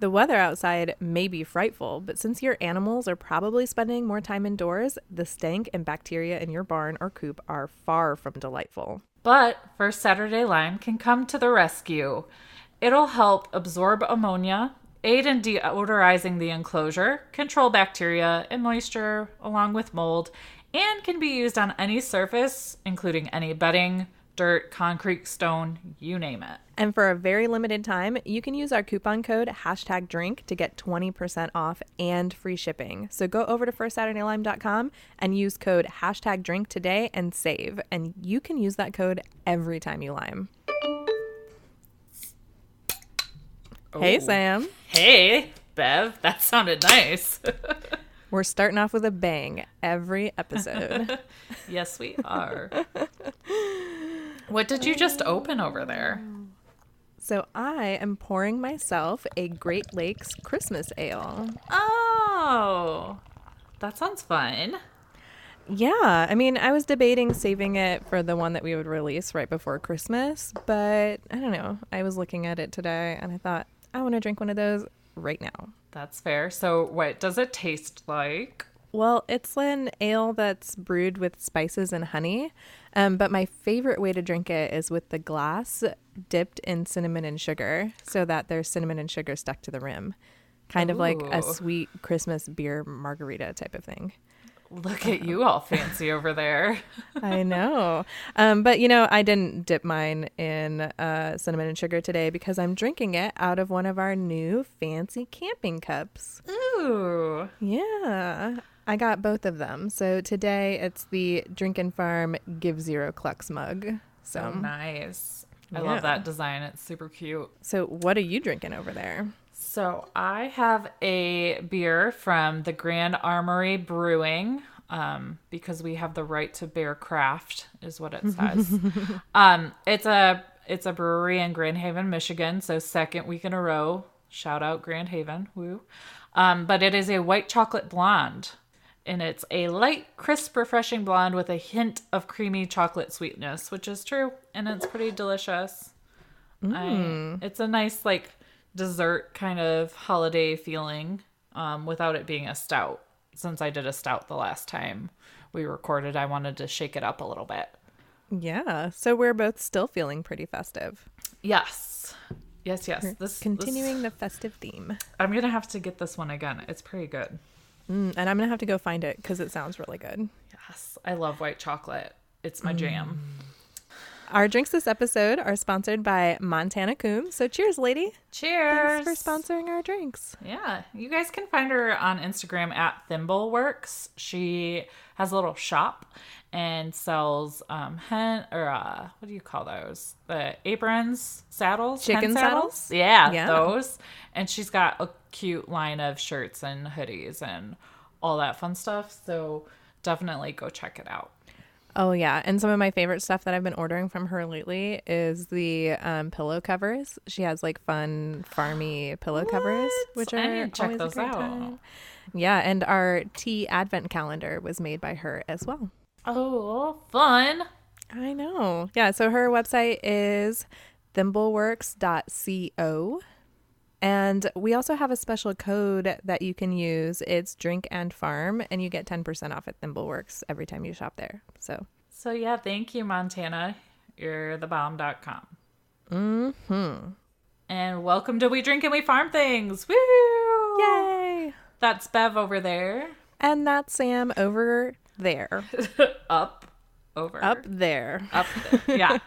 The weather outside may be frightful, but since your animals are probably spending more time indoors, the stank and bacteria in your barn or coop are far from delightful. But First Saturday Lime can come to the rescue. It'll help absorb ammonia, aid in deodorizing the enclosure, control bacteria and moisture along with mold, and can be used on any surface, including any bedding, dirt, concrete, stone, you name it. And for a very limited time, you can use our coupon code hashtag drink to get 20% off and free shipping. So go over to firstsaturdaylime.com and use code hashtag drink today and save. And you can use that code every time you lime. Hey, Oh. Sam. Hey, Bev, that sounded nice. We're starting off with a bang every episode. yes, we are. what did you just open over there? Oh. so I am pouring myself a Great Lakes Christmas ale. Oh, that sounds fun. Yeah, I mean, I was debating saving it for the one that we would release right before Christmas, but I don't know. I was looking at it today and I thought, I want to drink one of those right now. That's fair. So, what does it taste like? Well, it's an ale that's brewed with spices and honey, um, but my favorite way to drink it is with the glass dipped in cinnamon and sugar so that there's cinnamon and sugar stuck to the rim. Kind of like a sweet Christmas beer margarita type of thing. Look at you all fancy over there. I know. Um, but you know, I didn't dip mine in uh, cinnamon and sugar today because I'm drinking it out of one of our new fancy camping cups. Ooh. Yeah. I got both of them. So today it's the Drink and Farm Give Zero Clucks mug. So, So nice. I Yeah. love that design. It's super cute. so what are you drinking over there? So I have a beer from the Grand Armory Brewing, um, because we have the right to bear craft, is what it says. um, it's a it's a brewery in Grand Haven, Michigan. So second week in a row. Shout out Grand Haven, woo! Um, but it is a white chocolate blonde, and it's a light, crisp, refreshing blonde with a hint of creamy chocolate sweetness, which is true, and it's pretty delicious. I, it's a nice like dessert kind of holiday feeling um, without it being a stout. Since I did a stout the last time we recorded, I wanted to shake it up a little bit. Yeah. So we're both still feeling pretty festive. Yes, yes, yes. This this- Continuing the festive theme. I'm gonna have to get this one again. It's pretty good. Mm, and I'm going to have to go find it because it sounds really good. Yes, I love white chocolate. It's my jam. Our drinks this episode are sponsored by Montana Coom. So cheers, lady. Cheers Thanks for sponsoring our drinks. Yeah, you guys can find her on Instagram at Thimbleworks. She has a little shop and sells um hen or uh what do you call those? The aprons, saddles, hen Chicken saddles? Yeah, Yeah. those. And she's got a cute line of shirts and hoodies and all that fun stuff. So definitely go check it out. Oh yeah, and some of my favorite stuff that I've been ordering from her lately is the um, pillow covers. She has like fun farmy pillow covers, What? which I are need to check those out. time. Yeah, and our tea advent calendar was made by her as well. Oh, fun. I know. Yeah, so her website is thimbleworks.co. And we also have a special code that you can use. It's drink and farm, and you get 10% off at Thimbleworks every time you shop there. So, So yeah, thank you, Montana. You're the bomb.com. mm-hmm. And welcome to We Drink and We Farm Things. Woo! Yay! That's Bev over there. And that's Sam over there. Up. Over. Up there. Up there. Yeah.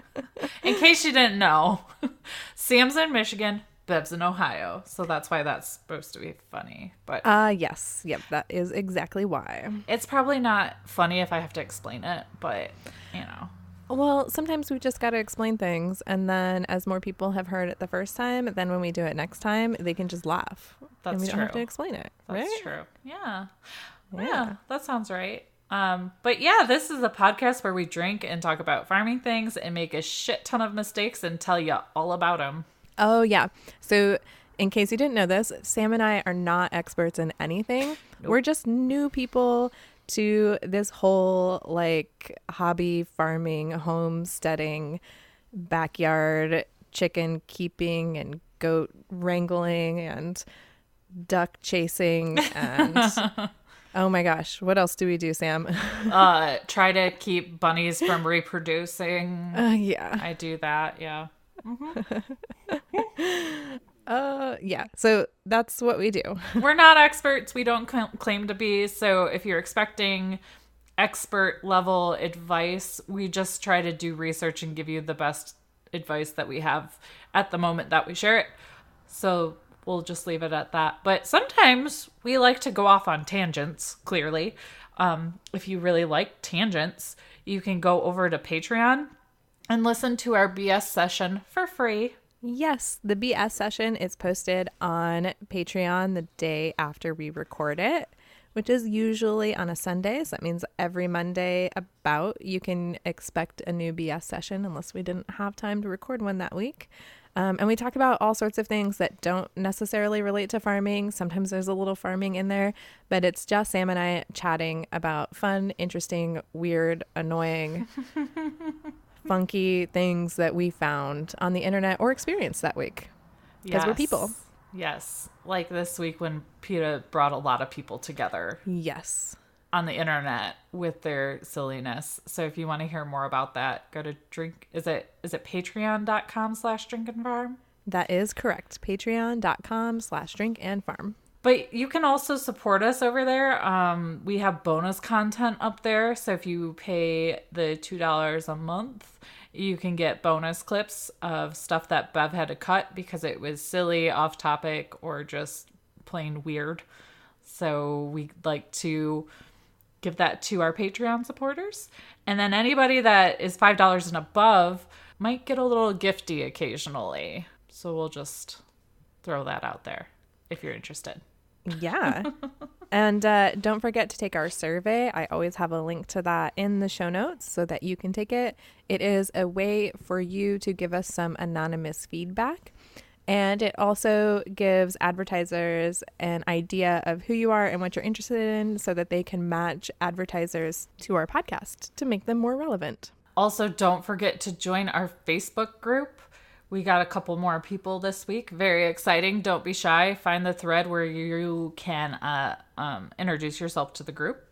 in case you didn't know, Sam's in Michigan, Bev's in Ohio. So that's why that's supposed to be funny. But Uh yes. Yep, that is exactly why. it's probably not funny if I have to explain it, but you know. Well, sometimes we just got to explain things and then as more people have heard it the first time, then when we do it next time, they can just laugh. and That's we don't have to explain it, That's right? true. Yeah. yeah. Yeah. that sounds right. Um, but yeah, this is a podcast where we drink and talk about farming things and make a shit ton of mistakes and tell you all about them. Oh, yeah. So, in case you didn't know this, Sam and I are not experts in anything. We're just new people to this whole like hobby farming, homesteading, backyard chicken keeping and goat wrangling and duck chasing and oh my gosh, what else do we do, Sam? uh, try to keep bunnies from reproducing. Uh, yeah. I do that. Yeah. Uh, yeah. So that's what we do. We're not experts. We don't cl- claim to be. So if you're expecting expert level advice, we just try to do research and give you the best advice that we have at the moment that we share it. So we'll just leave it at that. But sometimes we like to go off on tangents, clearly. Um, if you really like tangents, you can go over to Patreon and listen to our BS session for free. Yes, the BS session is posted on Patreon the day after we record it, which is usually on a Sunday. So that means every Monday about you can expect a new BS session unless we didn't have time to record one that week. Um, and we talk about all sorts of things that don't necessarily relate to farming. Sometimes there's a little farming in there, but it's just Sam and I chatting about fun, interesting, weird, annoying, funky things that we found on the internet or experienced that week. Because we're people. Yes. Like this week when PETA brought a lot of people together Yes. on the internet with their silliness. So if you want to hear more about that, go to drink is it is it patreon.com slash drink and farm? That is correct. Patreon.com slash drink and farm. But you can also support us over there. Um, we have bonus content up there. So if you pay the $2 a month, you can get bonus clips of stuff that Bev had to cut because it was silly, off topic, or just plain weird. So we like to give that to our Patreon supporters. And then anybody that is $5 and above might get a little gifty occasionally. So we'll just throw that out there if you're interested. Yeah. and uh, don't forget to take our survey. I always have a link to that in the show notes so that you can take it. It is a way for you to give us some anonymous feedback. And it also gives advertisers an idea of who you are and what you're interested in so that they can match advertisers to our podcast to make them more relevant. Also, don't forget to join our Facebook group. We got a couple more people this week. Very exciting. Don't be shy. Find the thread where you can uh, um, introduce yourself to the group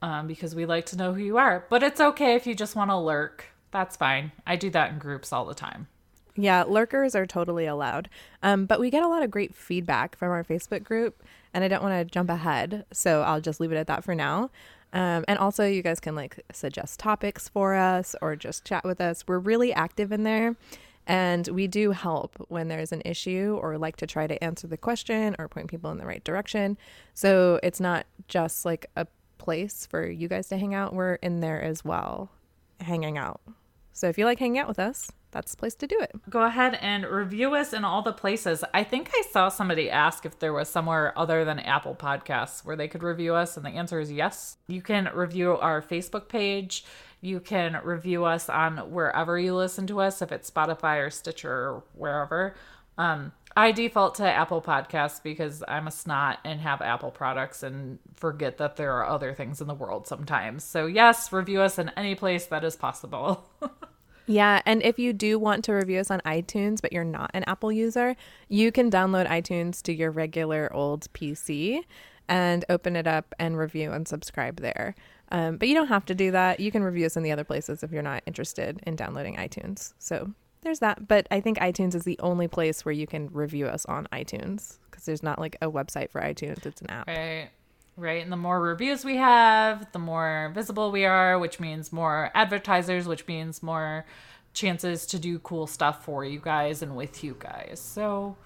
um, because we like to know who you are. But it's okay if you just want to lurk. That's fine. I do that in groups all the time. Yeah, lurkers are totally allowed. Um, but we get a lot of great feedback from our Facebook group, and I don't want to jump ahead, so I'll just leave it at that for now. Um, and also, you guys can like suggest topics for us or just chat with us. We're really active in there, and we do help when there's an issue or like to try to answer the question or point people in the right direction. So it's not just like a place for you guys to hang out, we're in there as well, hanging out. So if you like hanging out with us, that's the place to do it. Go ahead and review us in all the places. I think I saw somebody ask if there was somewhere other than Apple Podcasts where they could review us, and the answer is yes. You can review our Facebook page. You can review us on wherever you listen to us, if it's Spotify or Stitcher or wherever. Um, I default to Apple Podcasts because I'm a snot and have Apple products and forget that there are other things in the world sometimes. So, yes, review us in any place that is possible. Yeah, and if you do want to review us on iTunes, but you're not an Apple user, you can download iTunes to your regular old PC and open it up and review and subscribe there. Um, but you don't have to do that. You can review us in the other places if you're not interested in downloading iTunes. So there's that. But I think iTunes is the only place where you can review us on iTunes because there's not like a website for iTunes, it's an app. Right. Right. And the more reviews we have, the more visible we are, which means more advertisers, which means more chances to do cool stuff for you guys and with you guys. So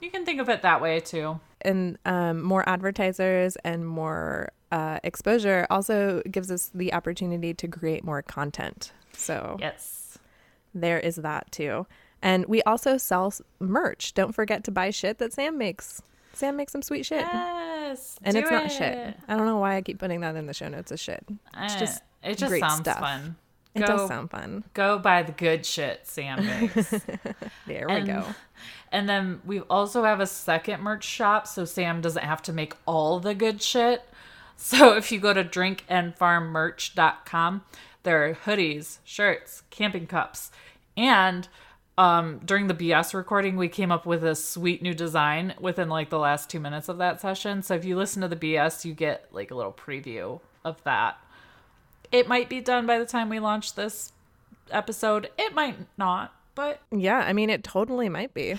you can think of it that way too. And um, more advertisers and more uh, exposure also gives us the opportunity to create more content. So, Yes. there is that too. And we also sell merch. Don't forget to buy shit that Sam makes. Sam makes some sweet shit. Yes. and it's not shit. I don't know why I keep putting that in the show notes as shit. It's just it just great sounds stuff. fun. It go, does sound fun. go buy the good shit Sam makes. There we go. And then we also have a second merch shop, so Sam doesn't have to make all the good shit. So if you go to drinkandfarmmerch.com, there are hoodies, shirts, camping cups, and um, during the BS recording, we came up with a sweet new design within like the last two minutes of that session. So if you listen to the BS, you get like a little preview of that. It might be done by the time we launch this episode. It might not, but Yeah, I mean, it totally might be.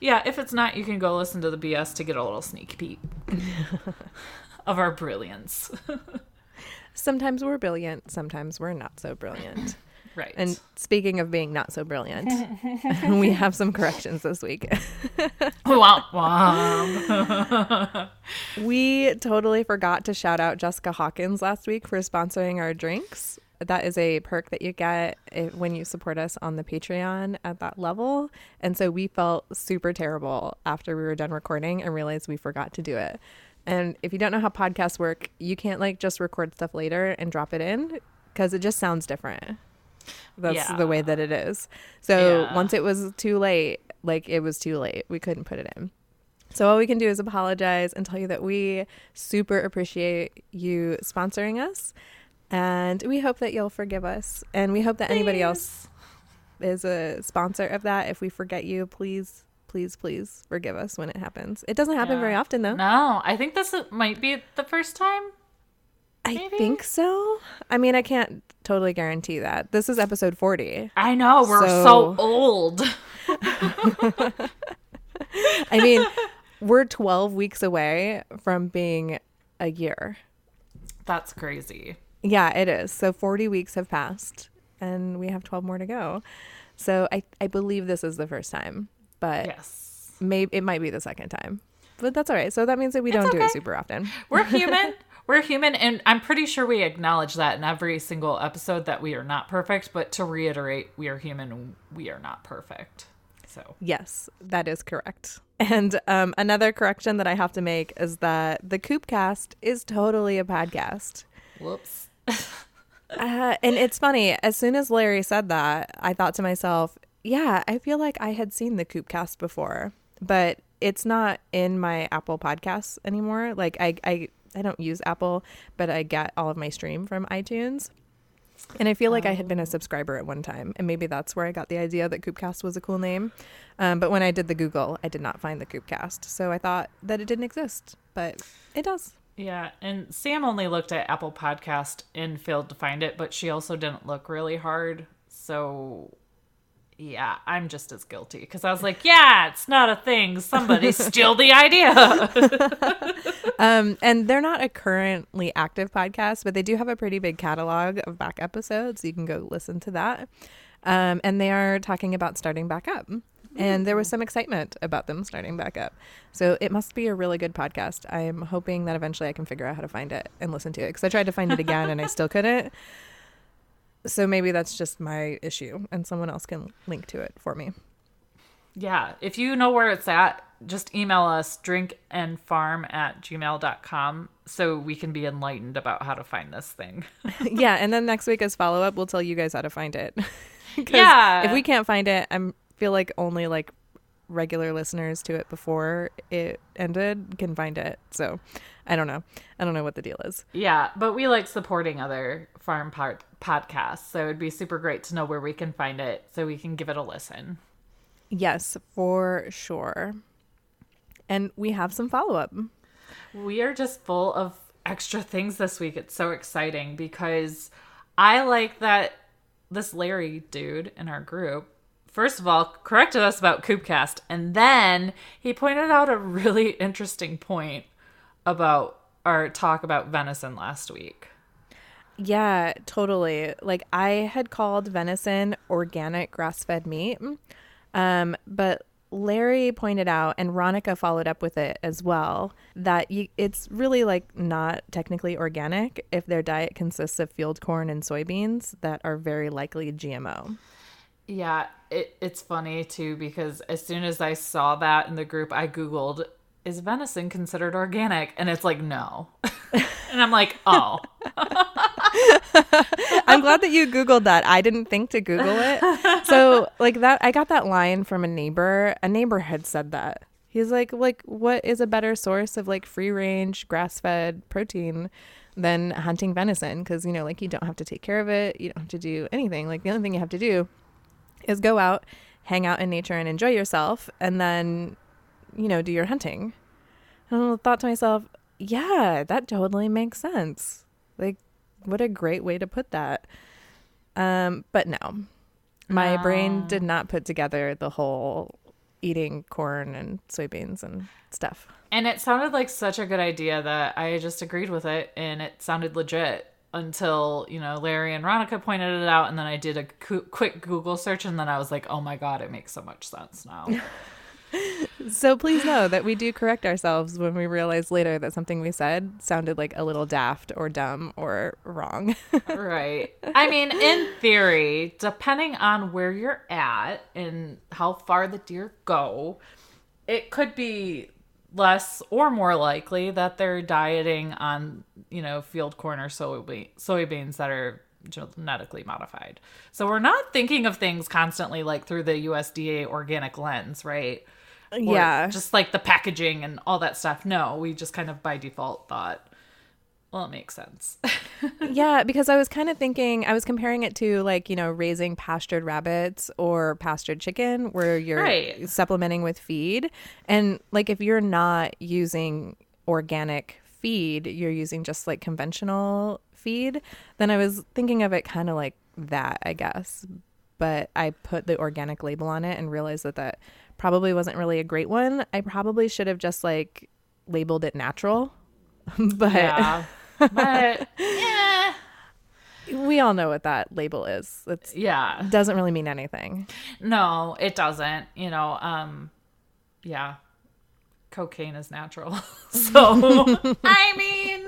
yeah, if it's not, you can go listen to the BS to get a little sneak peek of our brilliance. Sometimes we're brilliant, sometimes we're not so brilliant. right. And speaking of being not so brilliant, we have some corrections this week. Oh, womp womp. we totally forgot to shout out Jessica Hawkins last week for sponsoring our drinks. That is a perk that you get if, when you support us on the Patreon at that level. And so we felt super terrible after we were done recording and realized we forgot to do it. And if you don't know how podcasts work, you can't like just record stuff later and drop it in because it just sounds different. That's Yeah. the way that it is. So Yeah. once it was too late, like it was too late. We couldn't put it in. So all we can do is apologize and tell you that we super appreciate you sponsoring us. And we hope that you'll forgive us. And we hope that anybody else is a sponsor of that. If we forget you, please, please, please forgive us when it happens. It doesn't happen Yeah. very often though. No, I think this might be the first time. I think so. I mean, I can't totally guarantee that. This is episode 40. I know we're so, So- old. I mean, we're 12 weeks away from being a year. That's crazy. Yeah, it is. So 40 weeks have passed and we have 12 more to go. So I, I believe this is the first time, but Yes. maybe it might be the second time. But that's all right. So that means that we don't do it super often. We're human. We're human. And I'm pretty sure we acknowledge that in every single episode that we are not perfect. But to reiterate, we are human. We are not perfect. So, Yes, that is correct. And um, another correction that I have to make is that the Coopcast is totally a podcast. whoops. Uh, and it's funny. As soon as Larry said that, I thought to myself, "Yeah, I feel like I had seen the Coopcast before, but it's not in my Apple Podcasts anymore. Like I, I, I don't use Apple, but I get all of my stream from iTunes." And I feel like I had been a subscriber at one time, and maybe that's where I got the idea that Coopcast was a cool name. Um, but when I did the Google, I did not find the Coopcast, so I thought that it didn't exist, but it does. Yeah. And Sam only looked at Apple Podcast and failed to find it, but she also didn't look really hard. So, yeah, I'm just as guilty because I was like, yeah, it's not a thing. Somebody steal the idea. Um, and they're not a currently active podcast, but they do have a pretty big catalog of back episodes. You can go listen to that. Um, and they are talking about starting back up. And there was some excitement about them starting back up. So it must be a really good podcast. I'm hoping that eventually I can figure out how to find it and listen to it because I tried to find it again and I still couldn't. So maybe that's just my issue and someone else can link to it for me. Yeah, if you know where it's at, just email us drinkandfarm at gmail.com so we can be enlightened about how to find this thing. yeah, and then next week as follow up, we'll tell you guys how to find it. Yeah. if we can't find it, I feel like only like regular listeners to it before it ended can find it. So I don't know. I don't know what the deal is. Yeah, but we like supporting other farm part podcasts, so it'd be super great to know where we can find it so we can give it a listen. Yes, for sure. And we have some follow up. We are just full of extra things this week. It's so exciting because I like that this Larry dude in our group, first of all, corrected us about Coopcast, and then he pointed out a really interesting point about our talk about venison last week. Yeah, totally. Like I had called venison organic grass fed meat. Um, but Larry pointed out, and Ronica followed up with it as well, that you, it's really like not technically organic if their diet consists of field corn and soybeans that are very likely GMO. Yeah, it, it's funny too because as soon as I saw that in the group, I Googled, is venison considered organic? And it's like, no. and I'm like, oh. I'm glad that you Googled that. I didn't think to Google it. So, like that, I got that line from a neighbor. A neighbor had said that. He's like, like, what is a better source of like free range, grass fed protein than hunting venison? Because, you know, like you don't have to take care of it, you don't have to do anything. Like, the only thing you have to do is go out, hang out in nature and enjoy yourself, and then, you know, do your hunting. And I thought to myself, yeah, that totally makes sense. Like, what a great way to put that. Um, but no, my brain did not put together the whole eating corn and soybeans and stuff. And it sounded like such a good idea that I just agreed with it and it sounded legit until, you know, Larry and Ronica pointed it out. And then I did a cu- quick Google search and then I was like, oh my God, it makes so much sense now. So please know that we do correct ourselves when we realize later that something we said sounded like a little daft or dumb or wrong. right. I mean, in theory, depending on where you're at and how far the deer go, it could be less or more likely that they're dieting on, you know, field corn or soybean, soybeans that are genetically modified. So we're not thinking of things constantly like through the USDA organic lens, right? Or yeah. Just like the packaging and all that stuff. No, we just kind of by default thought, well, it makes sense. yeah, because I was kind of thinking, I was comparing it to like, you know, raising pastured rabbits or pastured chicken where you're Right. supplementing with feed. And like, if you're not using organic feed, you're using just like conventional feed, then I was thinking of it kind of like that, I guess. But I put the organic label on it and realized that that probably wasn't really a great one. I probably should have just like labeled it natural. but yeah. But yeah. we all know what that label is. It Yeah. doesn't really mean anything. No, it doesn't. You know, um yeah. Cocaine is natural. so I mean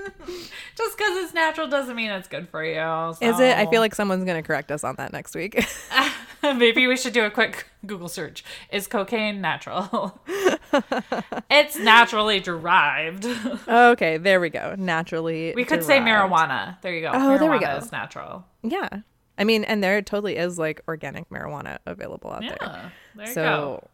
just because it's natural doesn't mean it's good for you. Is it? I feel like someone's going to correct us on that next week. Maybe we should do a quick Google search. Is cocaine natural? it's naturally derived. Oh, okay, there we go. Naturally. We could say marijuana. There you go. Oh, marijuana there we go. is natural. Yeah. I mean, and there totally is like organic marijuana available out Yeah. there. There you go. So,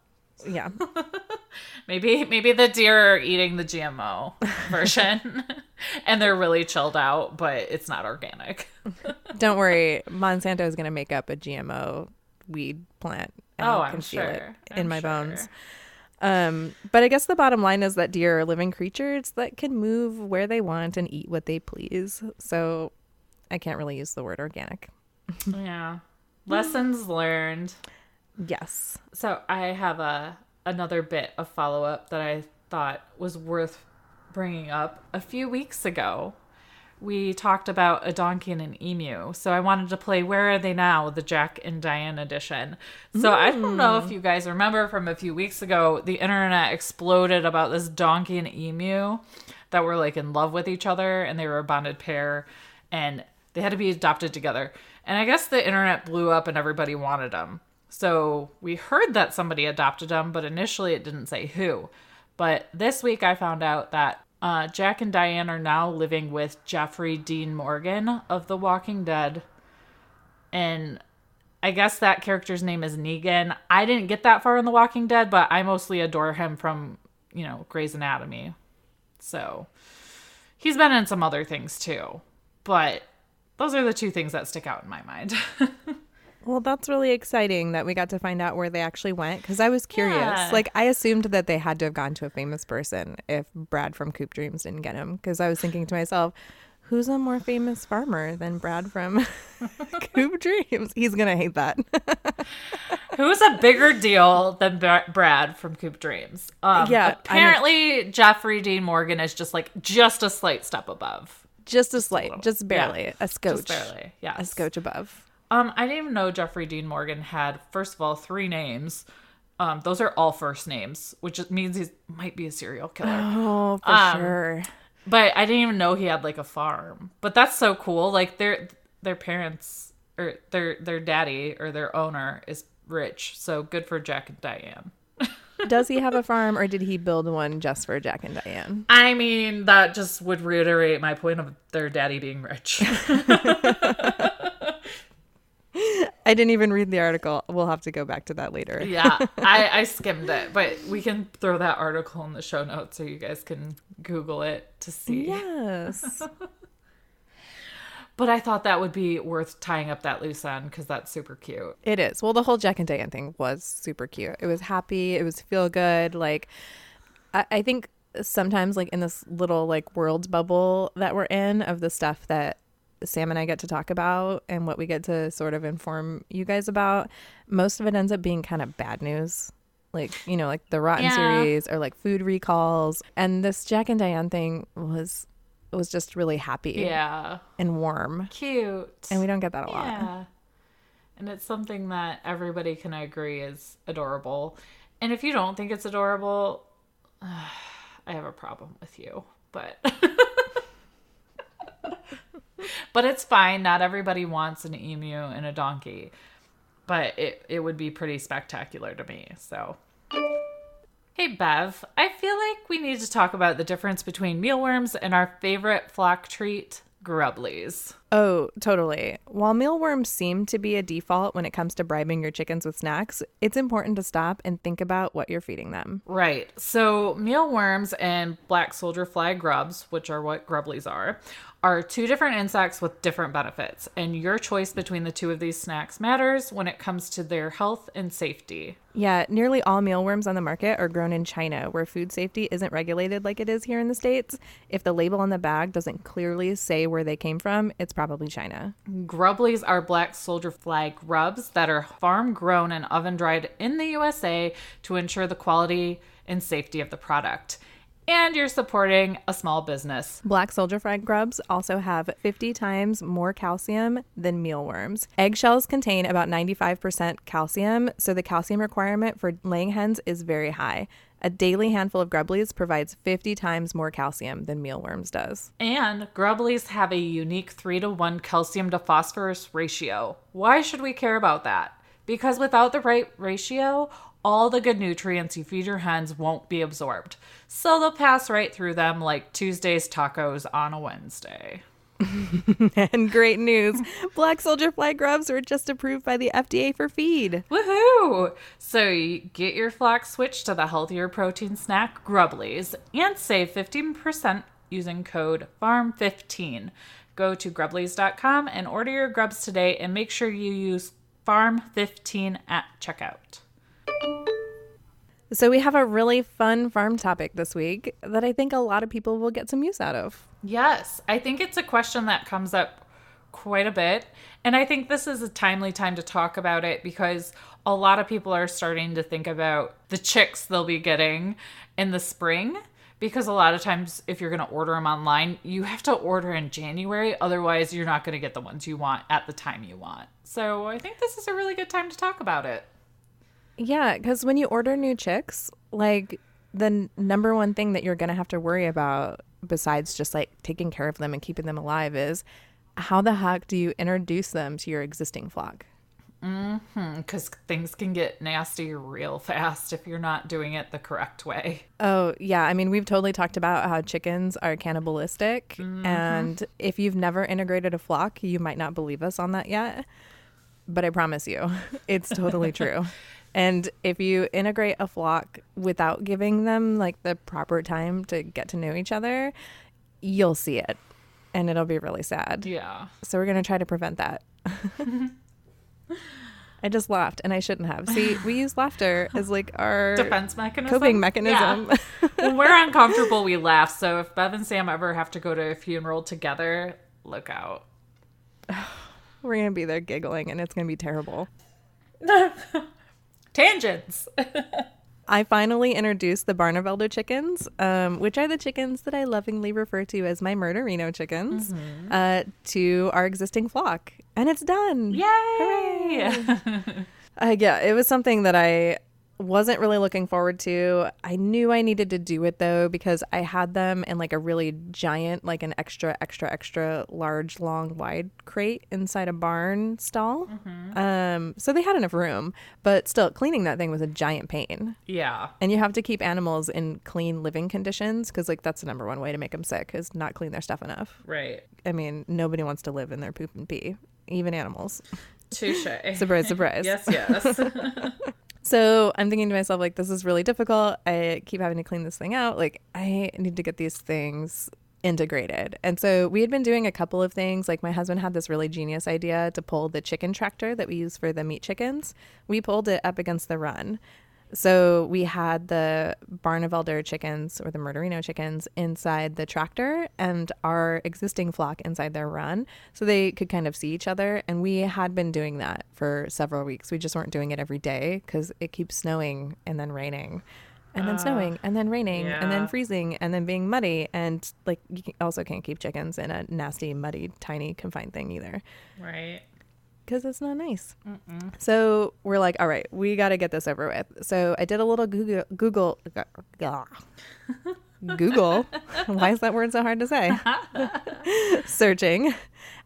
yeah. Maybe maybe the deer are eating the GMO version and they're really chilled out, but it's not organic. Don't worry. Monsanto is going to make up a GMO weed plant. And Oh, I I'm can feel it sure. in I'm my sure. bones. Um, but I guess the bottom line is that deer are living creatures that can move where they want and eat what they please. So I can't really use the word organic. Yeah. Lessons learned. Yes. So I have a another bit of follow up that I thought was worth bringing up. A few weeks ago, we talked about a donkey and an emu. So I wanted to play Where Are They Now? the Jack and Diane edition. So I don't know if mm. you guys remember from a few weeks ago, the internet exploded about this donkey and emu that were like in love with each other and they were a bonded pair and they had to be adopted together. And I guess the internet blew up and everybody wanted them. So we heard that somebody adopted them, but initially it didn't say who. But this week I found out that uh, Jack and Diane are now living with Jeffrey Dean Morgan of The Walking Dead. And I guess that character's name is Negan. I didn't get that far in The Walking Dead, but I mostly adore him from, you know, Grey's Anatomy. So he's been in some other things too. But those are the two things that stick out in my mind. Well, that's really exciting that we got to find out where they actually went because I was curious. Yeah. Like, I assumed that they had to have gone to a famous person if Brad from Coop Dreams didn't get him because I was thinking to myself, who's a more famous farmer than Brad from Coop Dreams? He's going to hate that. Who's a bigger deal than Bra- Brad from Coop Dreams? Um, Yeah, apparently Jeffrey Dean Morgan is just like just a slight step above, just a slight, just barely, Yeah. a scotch. just barely. Yeah, A scotch above. Um, I didn't even know Jeffrey Dean Morgan had first of all three names. Um, those are all first names, which means he might be a serial killer. Oh, for Um, sure. But I didn't even know he had like a farm. But that's so cool. Like their their parents or their their daddy or their owner is rich, so good for Jack and Diane. Does he have a farm or did he build one just for Jack and Diane? I mean, that just would reiterate my point of their daddy being rich. I didn't even read the article. We'll have to go back to that later. yeah, I, I skimmed it, but we can throw that article in the show notes so you guys can Google it to see. Yes. But I thought that would be worth tying up that loose end because that's super cute. It is. Well, the whole Jack and Diane thing was super cute. It was happy. It was feel good. Like, I, I think sometimes, like in this little like world bubble that we're in of the stuff that Sam and I get to talk about and what we get to sort of inform you guys about, most of it ends up being kind of bad news. Like, you know, like the Rotten Yeah. series or like food recalls. And this Jack and Diane thing was was just really happy Yeah. and warm. Cute. And we don't get that a lot. Yeah. And it's something that everybody can agree is adorable. And if you don't think it's adorable, I have a problem with you. But But it's fine. Not everybody wants an emu and a donkey. But it it would be pretty spectacular to me. So Hey Bev, I feel like we need to talk about the difference between mealworms and our favorite flock treat, grubblies. Oh, totally. While mealworms seem to be a default when it comes to bribing your chickens with snacks, it's important to stop and think about what you're feeding them. Right. So mealworms and black soldier fly grubs, which are what grubblies are, are two different insects with different benefits. And your choice between the two of these snacks matters when it comes to their health and safety. Yeah, nearly all mealworms on the market are grown in China, where food safety isn't regulated like it is here in the States. If the label on the bag doesn't clearly say where they came from, it's probably China. Grubblies are black soldier fly grubs that are farm grown and oven dried in the USA to ensure the quality and safety of the product. And you're supporting a small business. Black soldier fly grubs also have 50 times more calcium than mealworms. Eggshells contain about 95% calcium, so the calcium requirement for laying hens is very high. A daily handful of grubblies provides 50 times more calcium than mealworms does. And grubblies have a unique 3 to 1 calcium to phosphorus ratio. Why should we care about that? Because without the right ratio, all the good nutrients you feed your hens won't be absorbed. So they'll pass right through them like Tuesday's tacos on a Wednesday. and great news Black soldier fly grubs were just approved by the FDA for feed. Woohoo! So you get your flock switched to the healthier protein snack Grubblies and save 15% using code FARM15. Go to grubblies.com and order your grubs today and make sure you use FARM15 at checkout. So, we have a really fun farm topic this week that I think a lot of people will get some use out of. Yes, I think it's a question that comes up quite a bit. And I think this is a timely time to talk about it because a lot of people are starting to think about the chicks they'll be getting in the spring. Because a lot of times, if you're going to order them online, you have to order in January. Otherwise, you're not going to get the ones you want at the time you want. So I think this is a really good time to talk about it. Yeah, because when you order new chicks, like the n- number one thing that you're going to have to worry about, besides just like taking care of them and keeping them alive, is how the heck do you introduce them to your existing flock? Mm-hmm, because things can get nasty real fast if you're not doing it the correct way. Oh, yeah. I mean, we've totally talked about how chickens are cannibalistic. Mm-hmm. And if you've never integrated a flock, you might not believe us on that yet. But I promise you, it's totally true. And if you integrate a flock without giving them like the proper time to get to know each other, you'll see it. And it'll be really sad. Yeah. So we're going to try to prevent that. I just laughed and I shouldn't have. See, we use laughter as like our defense mechanism. coping mechanism. Yeah. when we're uncomfortable, we laugh. So if Bev and Sam ever have to go to a funeral together, look out. We're gonna be there giggling, and it's gonna be terrible. Tangents. I finally introduced the Barnevelder chickens, um, which are the chickens that I lovingly refer to as my Murderino chickens, uh, to our existing flock, and it's done. Yay! Uh, yeah, it was something that I wasn't really looking forward to. I knew I needed to do it though because I had them in like a really giant, like an extra, extra, extra large, long, wide crate inside a barn stall. Um, so they had enough room, but still, cleaning that thing was a giant pain. yeah. And you have to keep animals in clean living conditions because, like, that's the number one way to make them sick is not clean their stuff enough. Right. I mean, nobody wants to live in their poop and pee, even animals. Touche. Surprise, surprise. yes, yes. So I'm thinking to myself, like, this is really difficult. I keep having to clean this thing out. Like, I need to get these things integrated. And so we had been doing a couple of things. Like my husband had this really genius idea to pull the chicken tractor that we use for the meat chickens. We pulled it up against the run. So we had the Barnevelder chickens or the Murderino chickens inside the tractor and our existing flock inside their run so they could kind of see each other. And we had been doing that for several weeks. We just weren't doing it every day because it keeps snowing and then raining and then Uh, snowing and then raining and then freezing and then being muddy. And like you also can't keep chickens in a nasty, muddy, tiny, confined thing either Right. Because it's not nice. So we're like, all right, we got to get this over with. So I did a little Google, Google, Google. Why is that word so hard to say? Searching.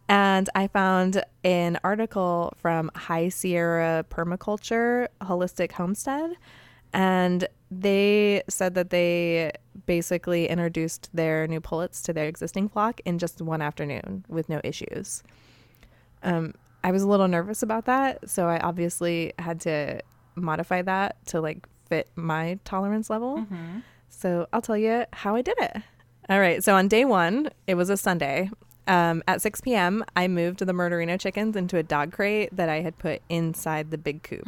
And I found an article from High Sierra Permaculture Holistic Homestead. And they said that they basically introduced their new pullets to their existing flock in just one afternoon with no issues. Um, I was a little nervous about that, so I obviously had to modify that to like fit my tolerance level. So I'll tell you how I did it. All right. So on day one, it was a Sunday. Um, at 6 p.m., I moved the Murderino chickens into a dog crate that I had put inside the big coop.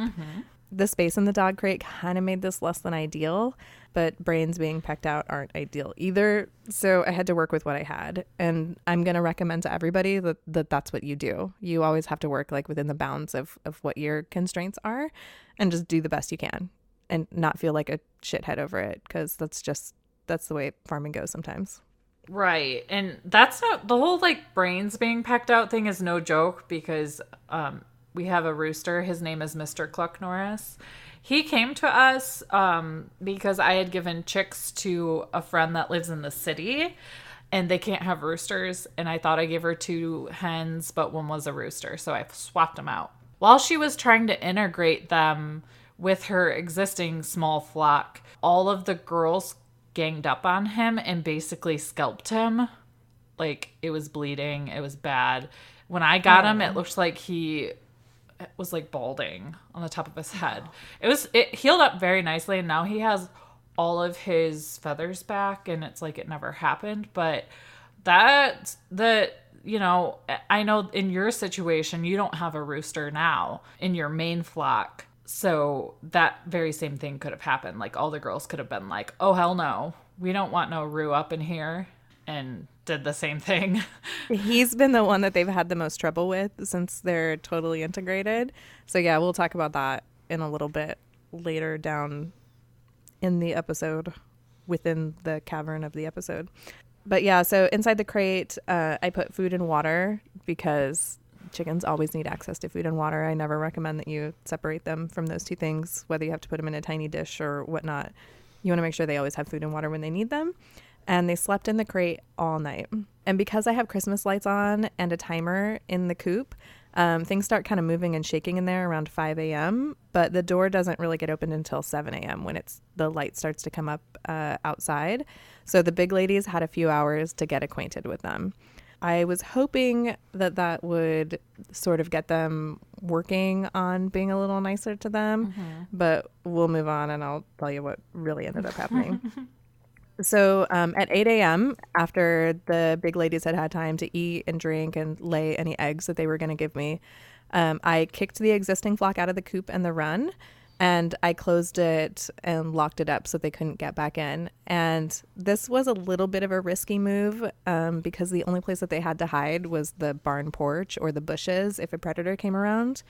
The space in the dog crate kind of made this less than ideal, but brains being pecked out aren't ideal either. So I had to work with what I had. And I'm going to recommend to everybody that, that that's what you do. You always have to work like within the bounds of, of what your constraints are and just do the best you can and not feel like a shithead over it because that's just that's the way farming goes sometimes. Right. And that's not the whole like brains being pecked out thing is no joke because um we have a rooster. His name is Mr. Cluck Norris. He came to us um because I had given chicks to a friend that lives in the city and they can't have roosters and I thought I gave her two hens but one was a rooster so I swapped them out. While she was trying to integrate them with her existing small flock, all of the girls ganged up on him and basically scalped him. Like it was bleeding, it was bad. When I got him, it looked like he was like balding on the top of his head. It was it healed up very nicely and now he has all of his feathers back and it's like it never happened, but that the you know, I know in your situation you don't have a rooster now in your main flock. So that very same thing could have happened. Like all the girls could have been like, "Oh hell no. We don't want no roo up in here." And did the same thing. He's been the one that they've had the most trouble with since they're totally integrated. So yeah, we'll talk about that in a little bit later down in the episode within the cavern of the episode. But yeah, so inside the crate, uh, I put food and water because chickens always need access to food and water. I never recommend that you separate them from those two things, whether you have to put them in a tiny dish or whatnot. You want to make sure they always have food and water when they need them. And they slept in the crate all night. And because I have Christmas lights on and a timer in the coop, um, things start kind of moving and shaking in there around 5 a.m. But the door doesn't really get opened until 7 a.m. when it's the light starts to come up uh, outside. So the big ladies had a few hours to get acquainted with them. I was hoping that that would sort of get them working on being a little nicer to them, but we'll move on and I'll tell you what really ended up happening. So um, at 8 a.m., after the big ladies had had time to eat and drink and lay any eggs that they were going to give me, um, I kicked the existing flock out of the coop and the run, and I closed it and locked it up so they couldn't get back in. And this was a little bit of a risky move um, because the only place that they had to hide was the barn porch or the bushes if a predator came around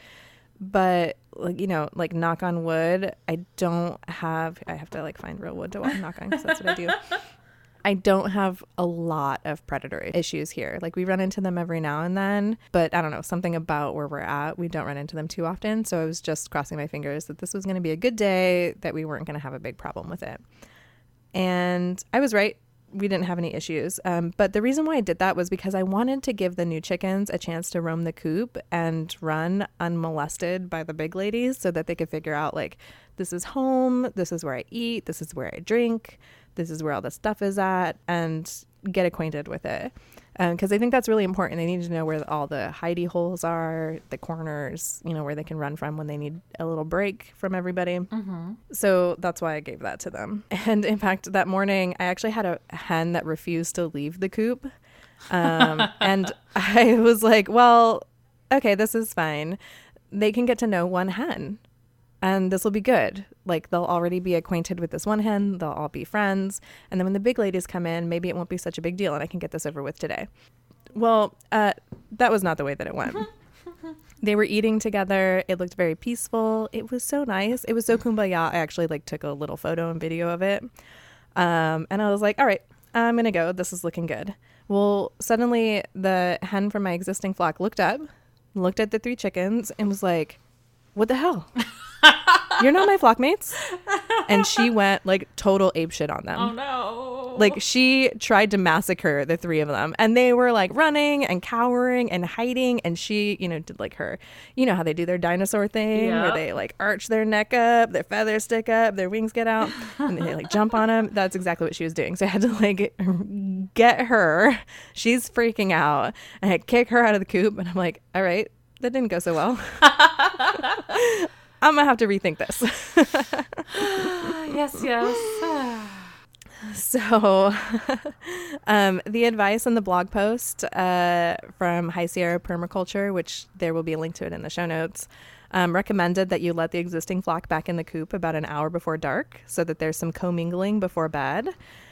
but like you know like knock on wood i don't have i have to like find real wood to walk knock on because that's what i do. I don't have a lot of predator issues here. Like we run into them every now and then but i don't know something about where we're at we don't run into them too often. So i was just crossing my fingers that this was going to be a good day that we weren't going to have a big problem with it. And i was right we didn't have any issues. Um, but the reason why I did that was because I wanted to give the new chickens a chance to roam the coop and run unmolested by the big ladies so that they could figure out, like, this is home, this is where I eat, this is where I drink, this is where all the stuff is at, and get acquainted with it. Because I think that's really important. They need to know where all the hidey holes are, the corners, you know, where they can run from when they need a little break from everybody. Mm-hmm. So that's why I gave that to them. And in fact, that morning, I actually had a hen that refused to leave the coop. Um, and I was like, well, okay, this is fine. They can get to know one hen and this will be good. Like they'll already be acquainted with this one hen, they'll all be friends, and then when the big ladies come in, maybe it won't be such a big deal and I can get this over with today. Well, uh, that was not the way that it went. they were eating together. It looked very peaceful. It was so nice. It was so kumbaya. I actually like took a little photo and video of it. Um, and I was like, all right, I'm going to go. This is looking good. Well, suddenly the hen from my existing flock looked up, looked at the three chickens, and was like, what the hell? You're not my flockmates. And she went like total ape shit on them. Oh no. Like she tried to massacre the three of them and they were like running and cowering and hiding and she, you know, did like her, you know how they do their dinosaur thing where they like arch their neck up, their feathers stick up, their wings get out and they like jump on them. That's exactly what she was doing. So I had to like get her. She's freaking out and I kick her out of the coop and I'm like, "All right, that didn't go so well." I'm gonna have to rethink this. yes, yes. So, um, the advice in the blog post uh, from High Sierra Permaculture, which there will be a link to it in the show notes, um, recommended that you let the existing flock back in the coop about an hour before dark so that there's some commingling before bed.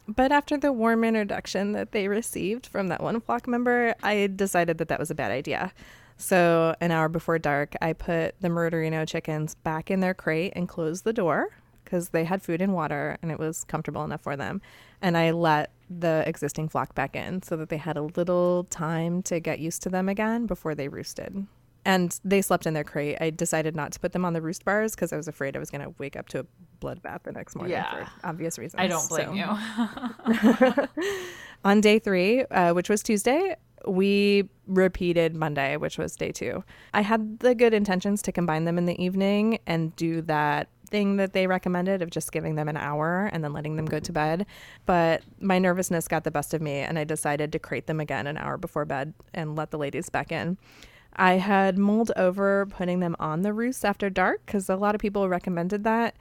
But after the warm introduction that they received from that one flock member, I decided that that was a bad idea. So, an hour before dark, I put the Murderino chickens back in their crate and closed the door because they had food and water and it was comfortable enough for them. And I let the existing flock back in so that they had a little time to get used to them again before they roosted. And they slept in their crate. I decided not to put them on the roost bars because I was afraid I was going to wake up to a bloodbath the next morning Yeah. for obvious reasons. I don't blame So- you. on day three, uh, which was Tuesday, we repeated Monday, which was day two. I had the good intentions to combine them in the evening and do that thing that they recommended of just giving them an hour and then letting them go to bed. But my nervousness got the best of me, and I decided to crate them again an hour before bed and let the ladies back in. I had mulled over putting them on the roost after dark because a lot of people recommended that.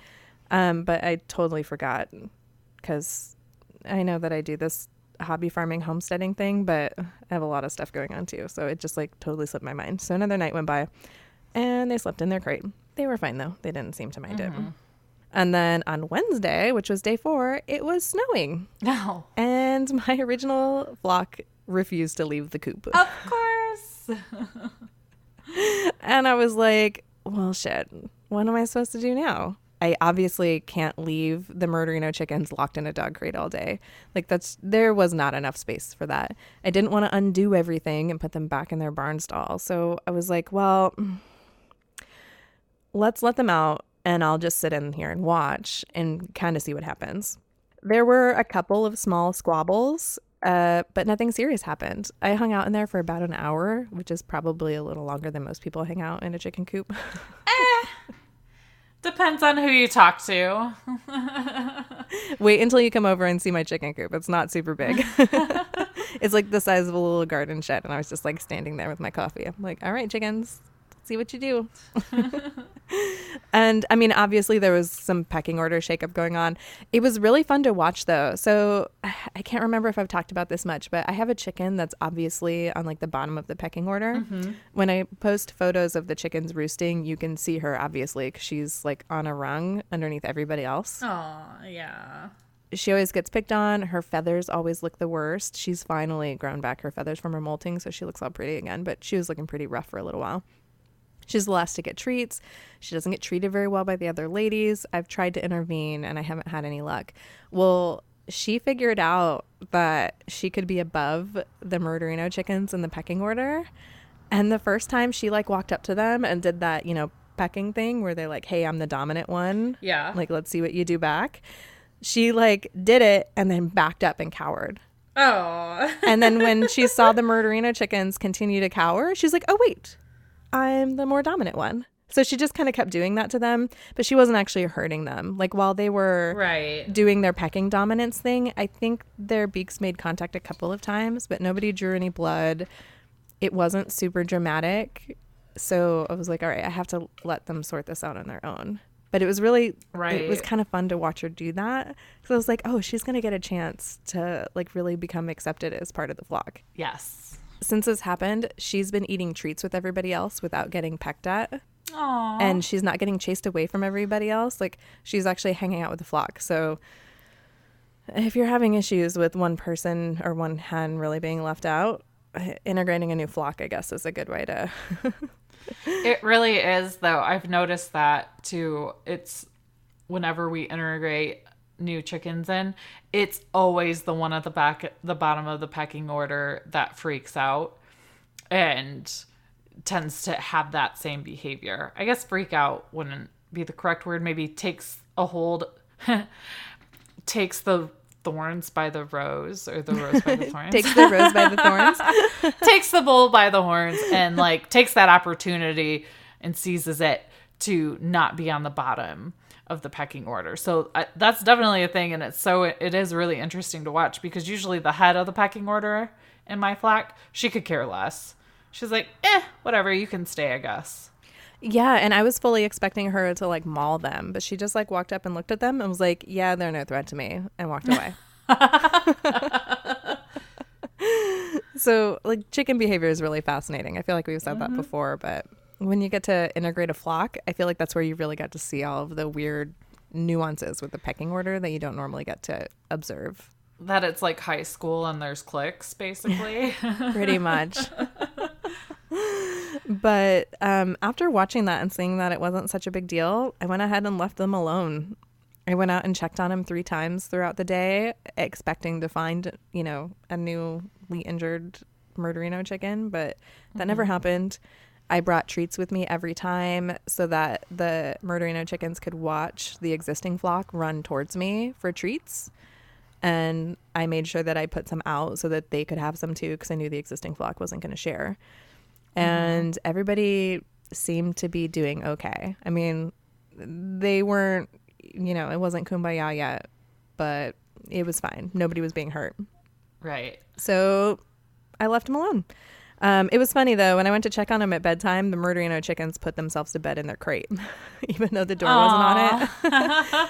Um, but I totally forgot because I know that I do this hobby farming homesteading thing, but I have a lot of stuff going on too. So it just like totally slipped my mind. So another night went by and they slept in their crate. They were fine though. They didn't seem to mind it. Mm-hmm. And then on Wednesday, which was day four, it was snowing. no. And my original flock refused to leave the coop. Of course. And I was like, well, shit, what am I supposed to do now? I obviously can't leave the Murderino chickens locked in a dog crate all day. Like that's there was not enough space for that. I didn't want to undo everything and put them back in their barn stall. So I was like, well, let's let them out and I'll just sit in here and watch and kind of see what happens. There were a couple of small squabbles, uh, but nothing serious happened. I hung out in there for about an hour, which is probably a little longer than most people hang out in a chicken coop. Depends on who you talk to. Wait until you come over and see my chicken coop. It's not super big. it's like the size of a little garden shed. And I was just like standing there with my coffee. I'm like, all right, chickens, see what you do. and I mean, obviously, there was some pecking order shakeup going on. It was really fun to watch, though. So I can't remember if I've talked about this much, but I have a chicken that's obviously on like the bottom of the pecking order. Mm-hmm. When I post photos of the chickens roosting, you can see her obviously because she's like on a rung underneath everybody else Oh, yeah. she always gets picked on. Her feathers always look the worst. She's finally grown back her feathers from her molting, so she looks all pretty again, but she was looking pretty rough for a little while. She's the last to get treats. She doesn't get treated very well by the other ladies. I've tried to intervene and I haven't had any luck. Well, she figured out that she could be above the Murderino chickens in the pecking order. And the first time she like walked up to them and did that, you know, pecking thing where they're like, hey, I'm the dominant one. Yeah. Like, let's see what you do back. She like did it and then backed up and cowered. Oh. And then when she saw the Murderino chickens continue to cower, she's like, oh, wait, I'm the more dominant one. So she just kind of kept doing that to them, but she wasn't actually hurting them. Like while they were Right. doing their pecking dominance thing, I think their beaks made contact a couple of times, but nobody drew any blood. It wasn't super dramatic. So I was like, all right, I have to let them sort this out on their own. But it was really, right. it was kind of fun to watch her do that. So I was like, oh, she's going to get a chance to like really become accepted as part of the flock. Yes. Since this happened, she's been eating treats with everybody else without getting pecked at Aww. and she's not getting chased away from everybody else. Like she's actually hanging out with the flock. So if you're having issues with one person or one hen really being left out, integrating a new flock, I guess, is a good way to. It really is, though. I've noticed that too. It's whenever we integrate new chickens in, it's always the one at the back, the bottom of the pecking order that freaks out and tends to have that same behavior. I guess freak out wouldn't be the correct word. Maybe takes a hold, takes the thorns by the rose or the rose by the thorns Takes the rose by the thorns. takes the bull by the horns and like takes that opportunity and seizes it to not be on the bottom of the pecking order. So I, that's definitely a thing, and it's so it is really interesting to watch because usually the head of the pecking order in my flock, she could care less. She's like, eh, whatever, you can stay, I guess. Yeah, and I was fully expecting her to like maul them, but she just like walked up and looked at them and was like, "Yeah, they're no threat to me," and walked away. so, like chicken behavior is really fascinating. I feel like we've said that before, but when you get to integrate a flock, I feel like that's where you really get to see all of the weird nuances with the pecking order that you don't normally get to observe. That it's like high school and there's cliques, basically. pretty much. but um, after watching that and seeing that it wasn't such a big deal, I went ahead and left them alone. I went out and checked on him three times throughout the day, expecting to find, you know, a newly injured murderino chicken, but that never happened. I brought treats with me every time so that the murderino chickens could watch the existing flock run towards me for treats and I made sure that I put some out so that they could have some too because I knew the existing flock wasn't going to share. Mm-hmm. And everybody seemed to be doing okay. I mean, they weren't, you know, it wasn't kumbaya yet, but it was fine. Nobody was being hurt. right. So I left them alone. Um, it was funny though, when I went to check on them at bedtime, the murderino chickens put themselves to bed in their crate, even though the door wasn't on it.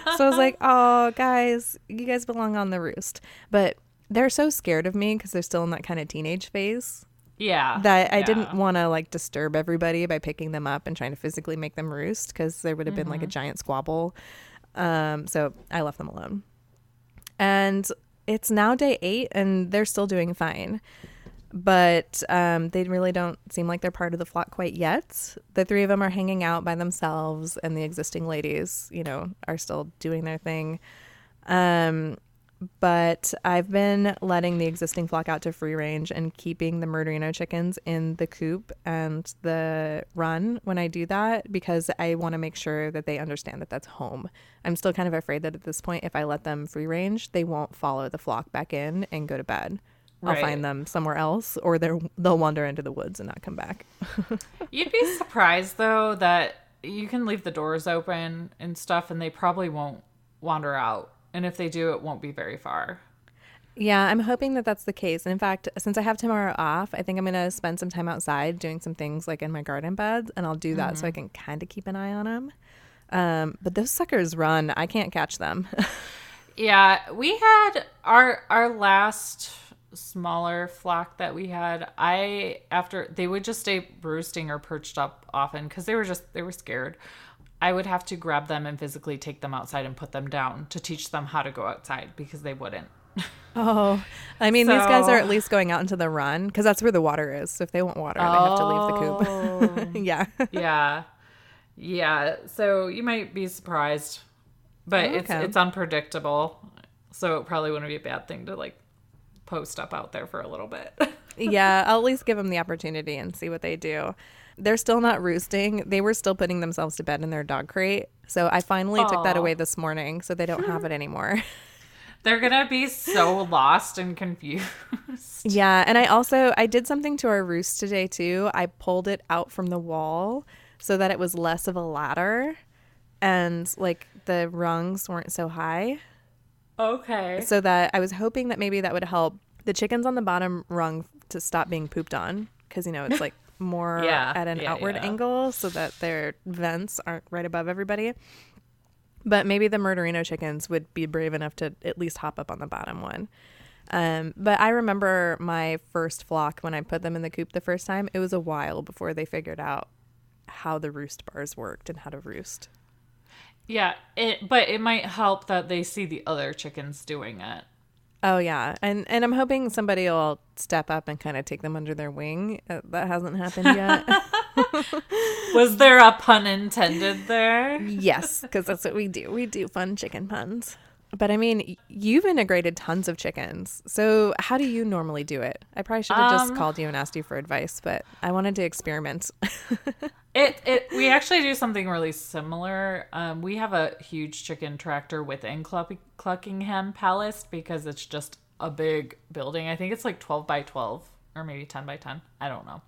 so I was like, oh, guys, you guys belong on the roost. But they're so scared of me because they're still in that kind of teenage phase Yeah. that I yeah. didn't want to like disturb everybody by picking them up and trying to physically make them roost because there would have been like a giant squabble. Um, so I left them alone. And it's now day eight and they're still doing fine. But um, they really don't seem like they're part of the flock quite yet. The three of them are hanging out by themselves, and the existing ladies, you know, are still doing their thing. Um, but I've been letting the existing flock out to free range and keeping the murderino chickens in the coop and the run when I do that because I want to make sure that they understand that that's home. I'm still kind of afraid that at this point, if I let them free range, they won't follow the flock back in and go to bed. I'll find them somewhere else, or they're they'll wander into the woods and not come back. You'd be surprised though that you can leave the doors open and stuff and they probably won't wander out. And if they do, it won't be very far. Yeah, I'm hoping that that's the case. And in fact, since I have tomorrow off, I think I'm going to spend some time outside doing some things like in my garden beds, and I'll do that so I can kind of keep an eye on them. Um, but those suckers run. I can't catch them. Yeah, we had our our last smaller flock that we had. I after they would just stay roosting or perched up often because they were just they were scared. I would have to grab them and physically take them outside and put them down to teach them how to go outside because they wouldn't. oh, I mean, these guys are at least going out into the run because that's where the water is. So if they want water, they have to leave the Oh. coop. yeah. yeah yeah so you might be surprised but it's Okay. it's unpredictable so it probably wouldn't be a bad thing to like post up out there for a little bit yeah, I'll at least give them the opportunity and see what they do. They're still not roosting. They were still putting themselves to bed in their dog crate. So I finally took that away this morning so they don't have it anymore. they're gonna be so lost and confused yeah, and I also I did something to our roost today too. I pulled it out from the wall so that it was less of a ladder and like the rungs weren't so high. Okay. So that I was hoping that maybe that would help the chickens on the bottom rung to stop being pooped on because you know it's like more Yeah, at an yeah, outward yeah. angle so that their vents aren't right above everybody. But maybe the Murderino chickens would be brave enough to at least hop up on the bottom one. Um, but I remember my first flock when I put them in the coop the first time. It was a while before they figured out how the roost bars worked and how to roost. Yeah, it but it might help that they see the other chickens doing it. Oh yeah, and and I'm hoping somebody will step up and kind of take them under their wing. Uh, that hasn't happened yet. Was there a pun intended there? yes, because that's what we do. We do fun chicken puns. But I mean, you've integrated tons of chickens. So how do you normally do it? I probably should have just Um, called you and asked you for advice, but I wanted to experiment. It it we actually do something really similar. Um, we have a huge chicken tractor within Cluck- Cluckingham Palace because it's just a big building. I think it's like twelve by twelve or maybe ten by ten. I don't know.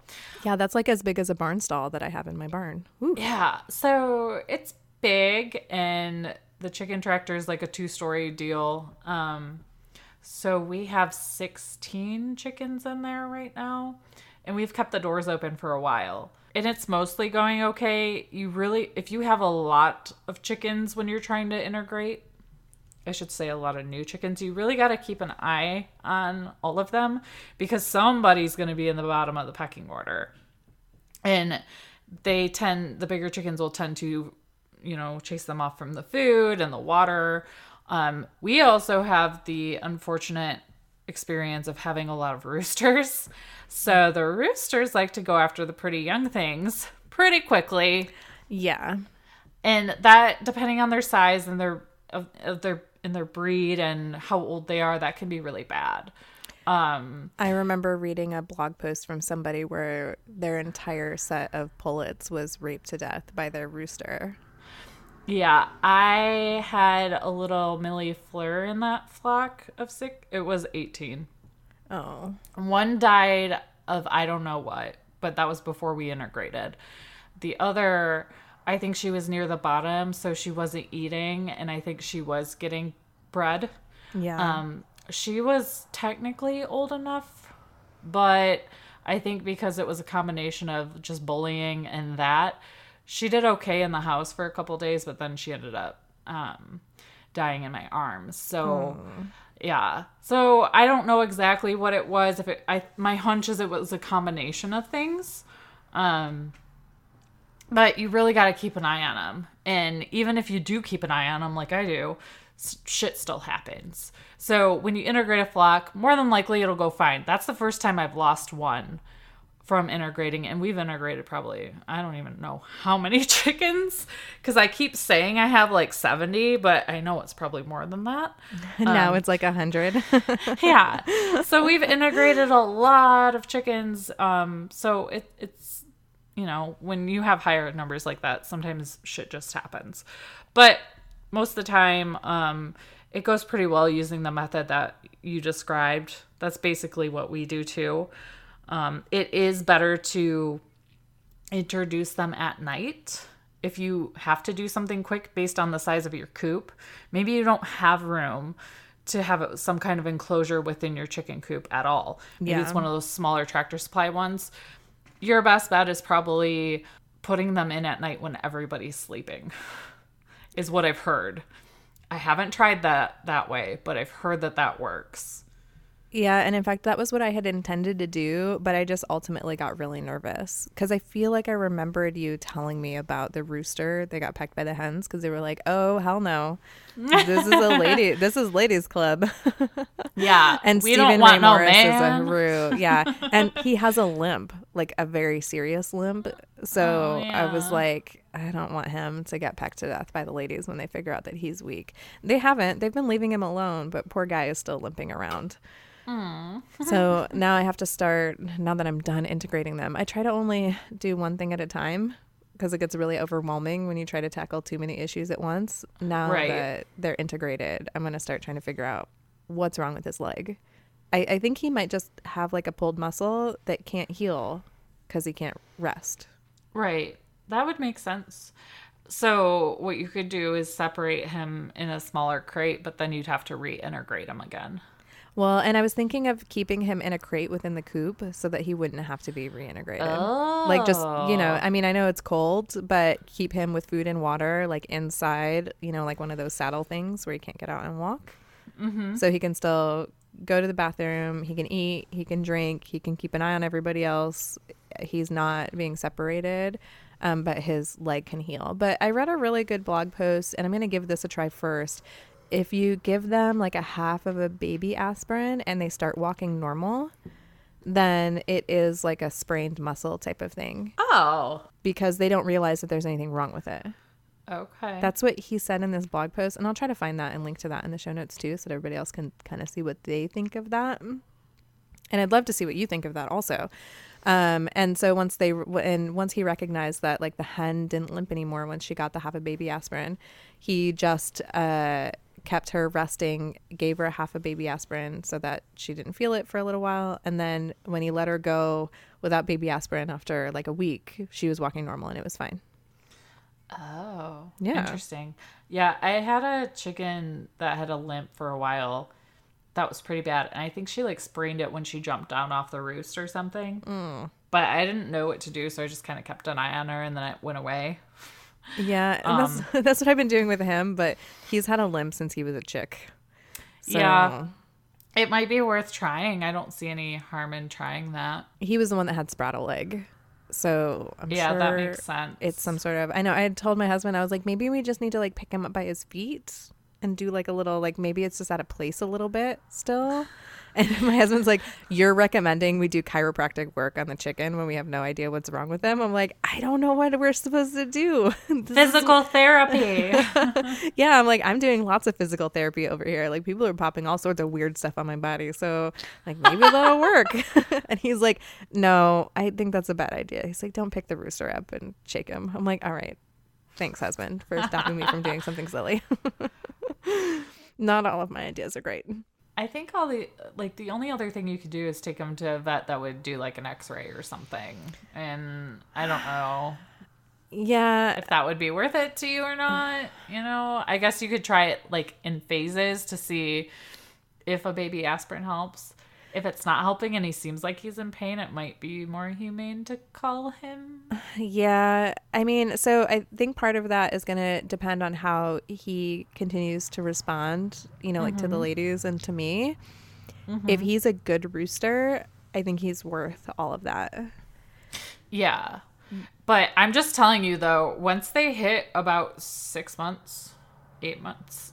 yeah, that's like as big as a barn stall that I have in my barn. Woo. Yeah, so it's big, and the chicken tractor is like a two story deal. Um, so we have 16 chickens in there right now, and we've kept the doors open for a while. And it's mostly going okay. You really, if you have a lot of chickens when you're trying to integrate, I should say a lot of new chickens, you really got to keep an eye on all of them because somebody's going to be in the bottom of the pecking order and they tend the bigger chickens will tend to you know chase them off from the food and the water um, we also have the unfortunate experience of having a lot of roosters so the roosters like to go after the pretty young things pretty quickly Yeah. and that depending on their size and their of, of their and their breed and how old they are that can be really bad um I remember reading a blog post from somebody where their entire set of pullets was raped to death by their rooster. Yeah, I had a little Mille Fleur in that flock of sick. It was 18. Oh. One died of I don't know what, but that was before we integrated. The other, I think she was near the bottom, so she wasn't eating, and I think she was getting bred. Yeah. Um, she was technically old enough, but I think because it was a combination of just bullying and that, she did okay in the house for a couple days, but then she ended up um, dying in my arms. So, yeah. So I don't know exactly what it was. If it, I, my hunch is it was a combination of things. Um, but you really got to keep an eye on them. And even if you do keep an eye on them, like I do, s- shit still happens. So when you integrate a flock, more than likely it'll go fine. That's the first time I've lost one from integrating, and we've integrated probably, I don't even know how many chickens, because I keep saying I have like 70, but I know it's probably more than that. now it's like a hundred. yeah. So we've integrated a lot of chickens. Um, so it, it's, you know, when you have higher numbers like that, sometimes shit just happens. But most of the time, um, it goes pretty well using the method that you described. That's basically what we do too. Um, it is better to introduce them at night if you have to do something quick based on the size of your coop. Maybe you don't have room to have some kind of enclosure within your chicken coop at all. Maybe Yeah. it's one of those smaller tractor supply ones. Your best bet is probably putting them in at night when everybody's sleeping. Is what I've heard. I haven't tried that that way, but I've heard that that works. Yeah, and in fact, that was what I had intended to do, but I just ultimately got really nervous because I feel like I remembered you telling me about the rooster. They got pecked by the hens because they were like, "Oh hell no, this is a lady. This is ladies' club." Yeah, and we Stephen Ray no Morris is a man. Yeah, and he has a limp, like a very serious limp. So Oh, I was like, I don't want him to get pecked to death by the ladies when they figure out that he's weak. They haven't. They've been leaving him alone, but poor guy is still limping around. So now I have to start. Now that I'm done integrating them, I try to only do one thing at a time because it gets really overwhelming when you try to tackle too many issues at once. Now Right. that they're integrated, I'm gonna start trying to figure out what's wrong with his leg. I, I think he might just have like a pulled muscle that can't heal because he can't rest. Right. That would make sense. So what you could do is separate him in a smaller crate, but then you'd have to reintegrate him again. Well, and I was thinking of keeping him in a crate within the coop so that he wouldn't have to be reintegrated. Like just, you know, I mean, I know it's cold, but keep him with food and water like inside, you know, like one of those saddle things where he can't get out and walk. Mm-hmm. So he can still go to the bathroom, he can eat, he can drink, he can keep an eye on everybody else. He's not being separated. Um, but his leg can heal. But I read a really good blog post, and I'm going to give this a try first if you give them like a half of a baby aspirin and they start walking normal, then it is like a sprained muscle type of thing Oh. because they don't realize that there's anything wrong with it. Okay. That's what he said in this blog post, and I'll try to find that and link to that in the show notes too, so that everybody else can kind of see what they think of that. And I'd love to see what you think of that also. Um, and so once they and once he recognized that like the hen didn't limp anymore once she got the half a baby aspirin, he just uh, kept her resting, gave her a half a baby aspirin so that she didn't feel it for a little while, and then when he let her go without baby aspirin after like a week, she was walking normal and it was fine. Oh, Yeah. Interesting. Yeah, I had a chicken that had a limp for a while. That was pretty bad, and I think she like sprained it when she jumped down off the roost or something. Mm. But I didn't know what to do, so I just kind of kept an eye on her, and then it went away. Yeah, and that's um, that's what I've been doing with him, but he's had a limp since he was a chick. So Yeah. It might be worth trying. I don't see any harm in trying that. he was the one that had spraddle leg. So I'm yeah, sure that makes sense. it's some sort of I know I had told my husband I was like maybe we just need to like pick him up by his feet and do like a little like maybe it's just out of place a little bit still. And my husband's like, You're recommending we do chiropractic work on the chicken when we have no idea what's wrong with them. I'm like, I don't know what we're supposed to do. Physical therapy. yeah, I'm like, I'm doing lots of physical therapy over here. Like people are popping all sorts of weird stuff on my body. So like maybe that'll work. and he's like, No, I think that's a bad idea. He's like, Don't pick the rooster up and shake him. I'm like, All right. Thanks, husband, for stopping me from doing something silly. Not all of my ideas are great. I think all the like the only other thing you could do is take him to a vet that would do like an X-ray or something, and I don't know Yeah. if that would be worth it to you or not. You know, I guess you could try it like in phases to see if a baby aspirin helps. If it's not helping and he seems like he's in pain, it might be more humane to call him. Yeah, I mean, so I think part of that is going to depend on how he continues to respond, you know, like to the mm-hmm. ladies and to me. Mm-hmm. If he's a good rooster, I think he's worth all of that. Yeah. Mm. But I'm just telling you though, once they hit about six months, eight months,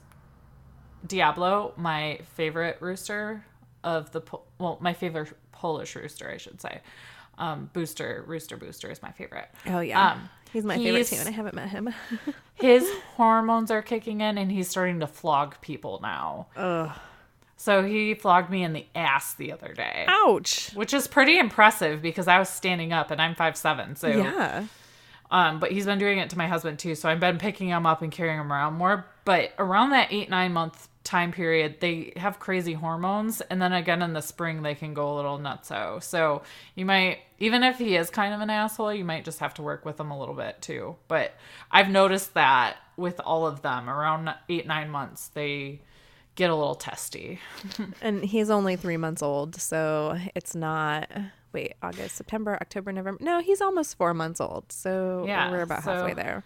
Diablo, my favorite rooster of the po- well, my favorite Polish rooster, I should say. Um, Booster, Rooster Booster is my favorite. Oh yeah, Um, he's my favorite too, and I haven't met him. His hormones are kicking in, and he's starting to flog people now. Ugh. So he flogged me in the ass the other day, Ouch. which is pretty impressive because I was standing up and I'm five seven. So Yeah. Um, but he's been doing it to my husband too. So I've been picking him up and carrying him around more. But around that eight, nine month time period, they have crazy hormones. And then again in the spring, they can go a little nutso. So you might, even if he is kind of an asshole, you might just have to work with him a little bit too. But I've noticed that with all of them around eight, nine months, they get a little testy. And he's only three months old, so it's not. Wait, August, September, October, November. No, he's almost four months old, so Yeah, we're about so- halfway there.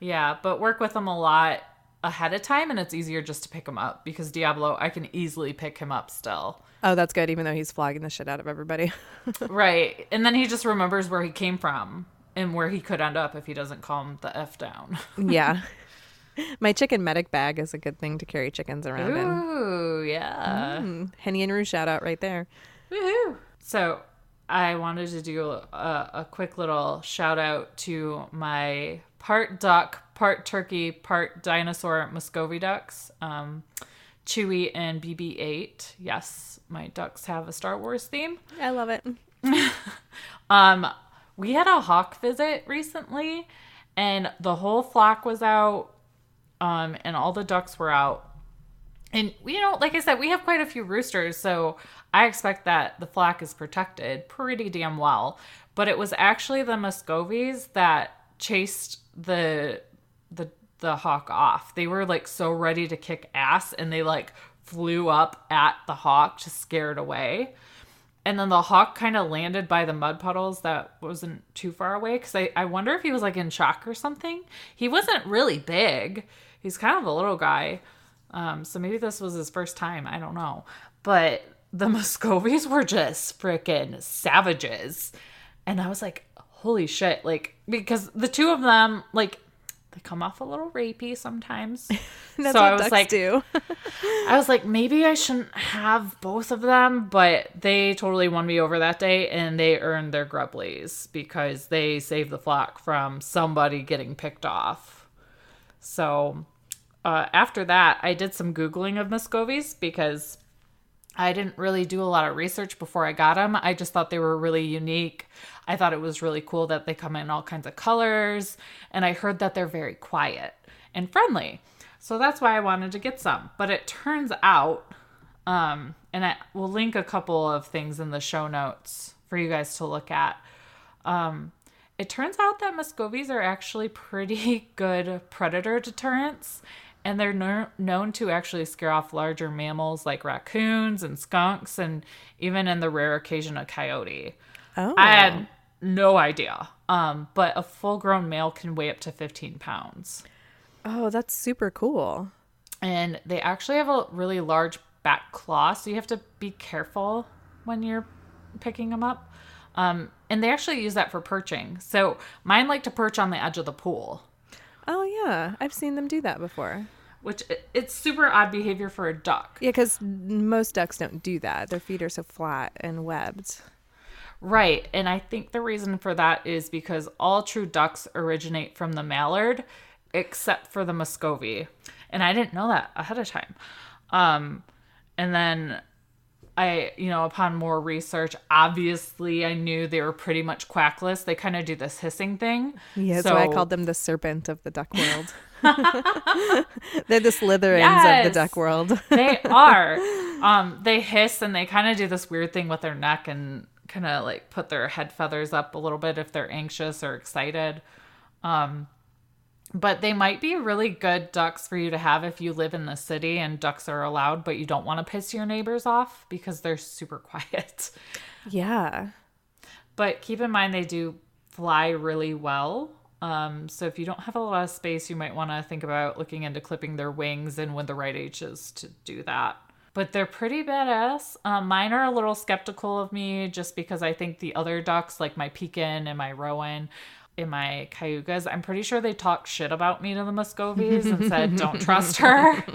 Yeah, but work with him a lot ahead of time and it's easier just to pick him up because Diablo, I can easily pick him up still. Oh, that's good, even though he's flogging the shit out of everybody. Right. And then he just remembers where he came from and where he could end up if he doesn't calm the F down. yeah. My chicken medic bag is a good thing to carry chickens around in. Ooh, yeah. Mm, Henny and Rue shout out right there. Woohoo. So I wanted to do a, a quick little shout out to my part duck, part turkey, part dinosaur Muscovy ducks, um, Chewy and BB-8. Yes, my ducks have a Star Wars theme. I love it. Um, we had a hawk visit recently, and the whole flock was out, um, and all the ducks were out. And you know, like I said, we have quite a few roosters, so I expect that the flock is protected pretty damn well. But it was actually the Muscovies that chased the the the hawk off. They were like so ready to kick ass and they like flew up at the hawk to scare it away. And then the hawk kind of landed by the mud puddles that wasn't too far away because I, I wonder if he was like in shock or something. He wasn't really big. He's kind of a little guy. Um, so maybe this was his first time. I don't know. But the Muscovies were just freaking savages. And I was like, holy shit. Like, because the two of them, like, they come off a little rapey sometimes. That's so what I was ducks like, do. I was like, maybe I shouldn't have both of them, but they totally won me over that day and they earned their grubblies because they saved the flock from somebody getting picked off. So uh, after that, I did some Googling of Muscovies because I didn't really do a lot of research before I got them. I just thought they were really unique. I thought it was really cool that they come in all kinds of colors, and I heard that they're very quiet and friendly. So that's why I wanted to get some. But it turns out, um, and I will link a couple of things in the show notes for you guys to look at. Um, it turns out that Muscovies are actually pretty good predator deterrents, and they're kno- known to actually scare off larger mammals like raccoons and skunks, and even in the rare occasion a coyote. Oh. I had no idea. Um, but a full grown male can weigh up to 15 pounds. oh, that's super cool. And they actually have a really large back claw, so you have to be careful when you're picking them up. Um, and they actually use that for perching. So mine like to perch on the edge of the pool, Oh, yeah. I've seen them do that before. which it's super odd behavior for a duck. Yeah, because most ducks don't do that. Their feet are so flat and webbed. Right. And I think the reason for that is because all true ducks originate from the mallard, except for the Muscovy. And I didn't know that ahead of time. Um, and then I, you know, upon more research, obviously I knew they were pretty much quackless. They kind of do this hissing thing. Yeah, why I called them the serpent of the duck world. They're the Slytherins of the duck world. they are. Um, they hiss and they kind of do this weird thing with their neck and kind of like put their head feathers up a little bit if they're anxious or excited. Um, but they might be really good ducks for you to have if you live in the city and ducks are allowed, but you don't want to piss your neighbors off because they're super quiet. yeah. But keep in mind they do fly really well. Um, so if you don't have a lot of space, you might want to think about looking into clipping their wings and when the right age is to do that. But they're pretty badass. Um, mine are a little skeptical of me just because I think the other ducks, like my pekin and my Rouen and my cayugas, I'm pretty sure they talked shit about me to the Muscovies and said, don't trust her.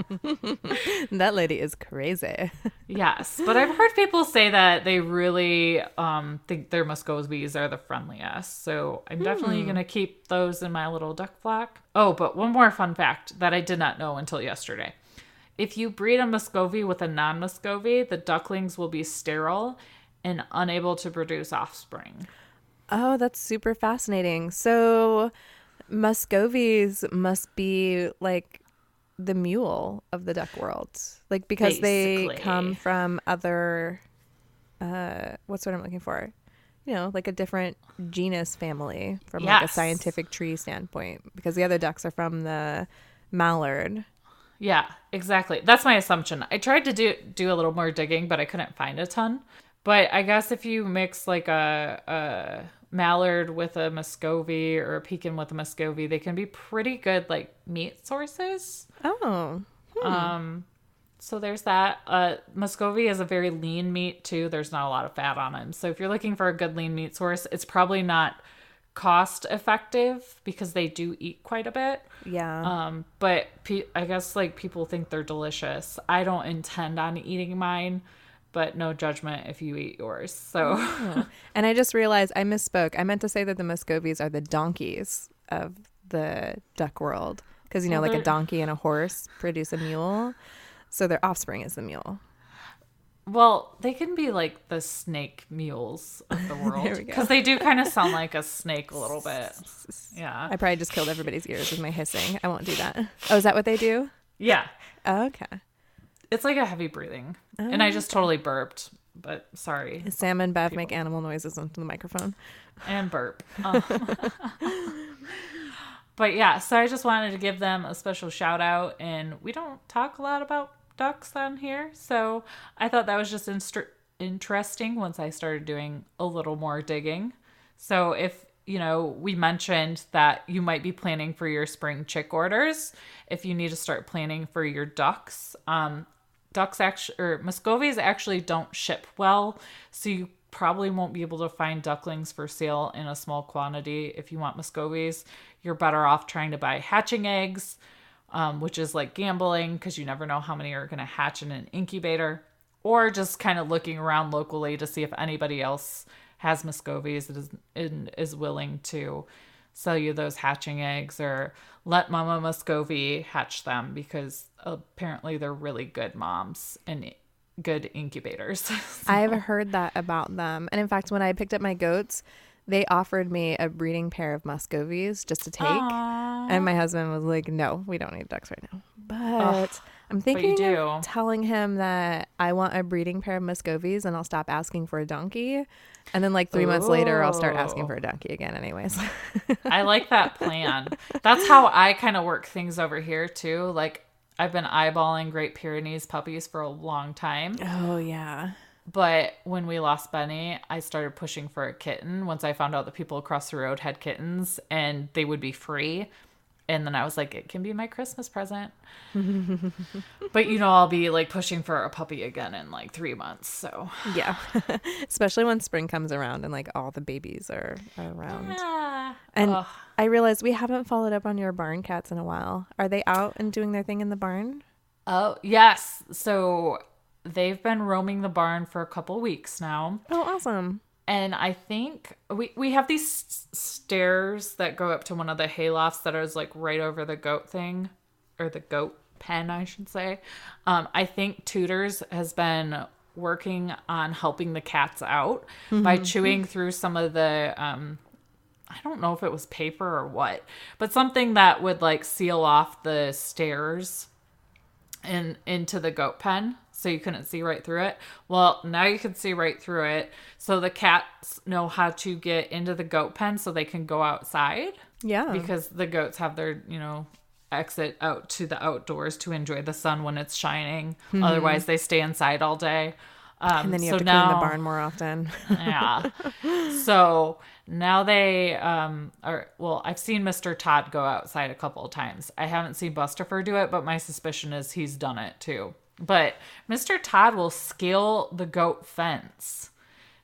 That lady is crazy. Yes, but I've heard people say that they really um, think their Muscovies are the friendliest. So I'm definitely going to keep those in my little duck flock. Oh, but one more fun fact that I did not know until yesterday. If you breed a Muscovy with a non Muscovy, the ducklings will be sterile and unable to produce offspring. Oh, that's super fascinating. So, Muscovies must be like the mule of the duck world, like because they come from other. Uh, what's what I'm looking for? You know, like a different genus family from like a scientific tree standpoint, because the other ducks are from the mallard. Yeah, exactly. That's my assumption. I tried to do do a little more digging, but I couldn't find a ton. But I guess if you mix like a, a mallard with a muscovy or a pekin with a muscovy, they can be pretty good like meat sources. Oh, Um, so there's that. Uh, muscovy is a very lean meat too. There's not a lot of fat on them. So if you're looking for a good lean meat source, it's probably not cost effective because they do eat quite a bit. yeah. Um, but pe- I guess like people think they're delicious. I don't intend on eating mine, but no judgment if you eat yours. So oh. And I just realized I misspoke. I meant to say that the Muscovies are the donkeys of the duck world. Because, you know, Well, like a mm-hmm. donkey and a horse produce a mule. So their offspring is the mule. well, they can be like the snake mules of the world because they do kind of sound like a snake a little bit. Yeah, I probably just killed everybody's ears with my hissing. I won't do that. Oh, is that what they do? yeah. Oh, okay. It's like a heavy breathing, and I just totally burped. But sorry, Sam and Bev make animal noises into the microphone. and burp. Uh, but yeah, so I just wanted to give them a special shout out. And we don't talk a lot about ducks on here. So I thought that was just inst- interesting once I started doing a little more digging. So if you know, we mentioned that you might be planning for your spring chick orders. If you need to start planning for your ducks, um, ducks actually or Muscovies actually don't ship well, so you probably won't be able to find ducklings for sale in a small quantity. If you want Muscovies, you're better off trying to buy hatching eggs, um, which is like gambling because you never know how many are going to hatch in an incubator, or just kind of looking around locally to see if anybody else has Muscovies that is and is willing to sell you those hatching eggs or let Mama Muscovy hatch them because apparently they're really good moms and good incubators. so. I've heard that about them. And in fact, when I picked up my goats, they offered me a breeding pair of Muscovies just to take. Aww. And my husband was like, no, we don't need ducks right now. But I'm but you thinking of telling him that I want a breeding pair of Muscovies and I'll stop asking for a donkey. And then, like, three months later, I'll start asking for a donkey again, anyways. I like that plan. That's how I kind of work things over here too. Like I've been eyeballing Great Pyrenees puppies for a long time. oh, yeah. But when we lost Benny, I started pushing for a kitten once I found out that people across the road had kittens and they would be free. And then I was like, it can be my Christmas present. but you know, I'll be like pushing for a puppy again in like three months. So, Yeah. Especially when spring comes around and, like, all the babies are, are around. Ah. And Ugh. I realized we haven't followed up on your barn cats in a while. Are they out and doing their thing in the barn? oh, yes. So they've been roaming the barn for a couple weeks now. Oh, awesome. And I think we we have these stairs that go up to one of the haylofts that is like right over the goat thing or the goat pen, I should say. Um, I think Tutors has been working on helping the cats out by chewing through some of the um, I don't know if it was paper or what, but something that would like seal off the stairs and into the goat pen so you couldn't see right through it. Well, now you can see right through it. So the cats know how to get into the goat pen so they can go outside Yeah. because the goats have their, you know, exit out to the outdoors to enjoy the sun when it's shining. Otherwise, they stay inside all day. Um, Mm-hmm. and then you so have to now, clean the barn more often. yeah. So now they um are well, I've seen Mr. Todd go outside a couple of times. I haven't seen Busterfur do it, but my suspicion is he's done it too. But Mr. Todd will scale the goat fence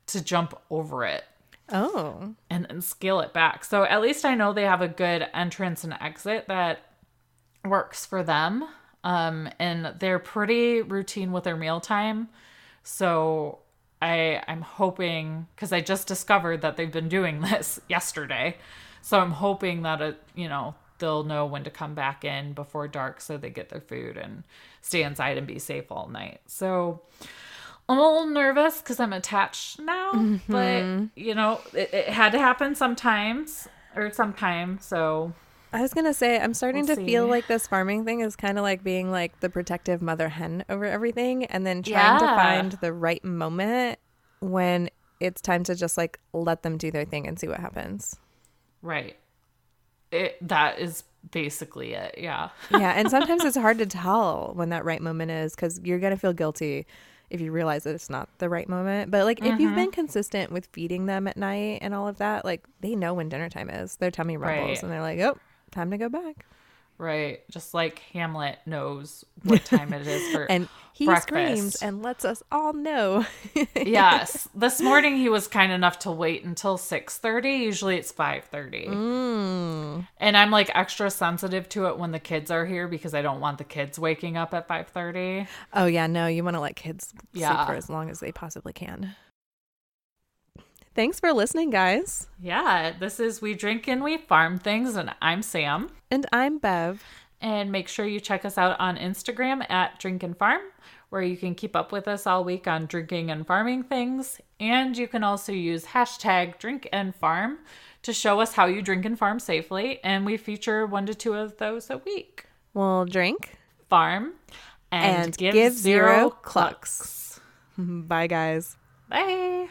to jump over it oh. and, and scale it back. So at least I know they have a good entrance and exit that works for them. Um, and they're pretty routine with their mealtime. So I I'm hoping because I just discovered that they've been doing this yesterday. So I'm hoping that it you know they'll know when to come back in before dark so they get their food and stay inside and be safe all night. So I'm a little nervous because I'm attached now, mm-hmm. but you know, it, it had to happen sometimes or sometime. So I was gonna say I'm starting We'll to feel like this farming thing is kind of like being like the protective mother hen over everything, and then trying to find the right moment when it's time to just like let them do their thing and see what happens. right, it that is basically it. Yeah, yeah, and sometimes it's hard to tell when that right moment is because you're gonna feel guilty if you realize that it's not the right moment. But like if you've mm-hmm. been consistent with feeding them at night and all of that, like they know when dinner time is. Their tummy rumbles Right. and they're like, "Oh, time to go back." Right. Just like Hamlet knows what time it is for And he breakfast. screams and lets us all know. yes, this morning he was kind enough to wait until six thirty. Usually it's five thirty, Mm. and I'm like extra sensitive to it when the kids are here because I don't want the kids waking up at five thirty. Oh yeah, no, you want to let kids Yeah. sleep for as long as they possibly can. Thanks for listening, guys. Yeah, this is We Drink and We Farm Things, and I'm Sam. And I'm Bev. And make sure you check us out on Instagram at Drink and Farm, where you can keep up with us all week on drinking and farming things. And you can also use hashtag Drink and Farm to show us how you drink and farm safely. And we feature one to two of those a week. We'll drink Farm and, and, give, give, zero zero clucks. clucks. Bye, guys. Bye.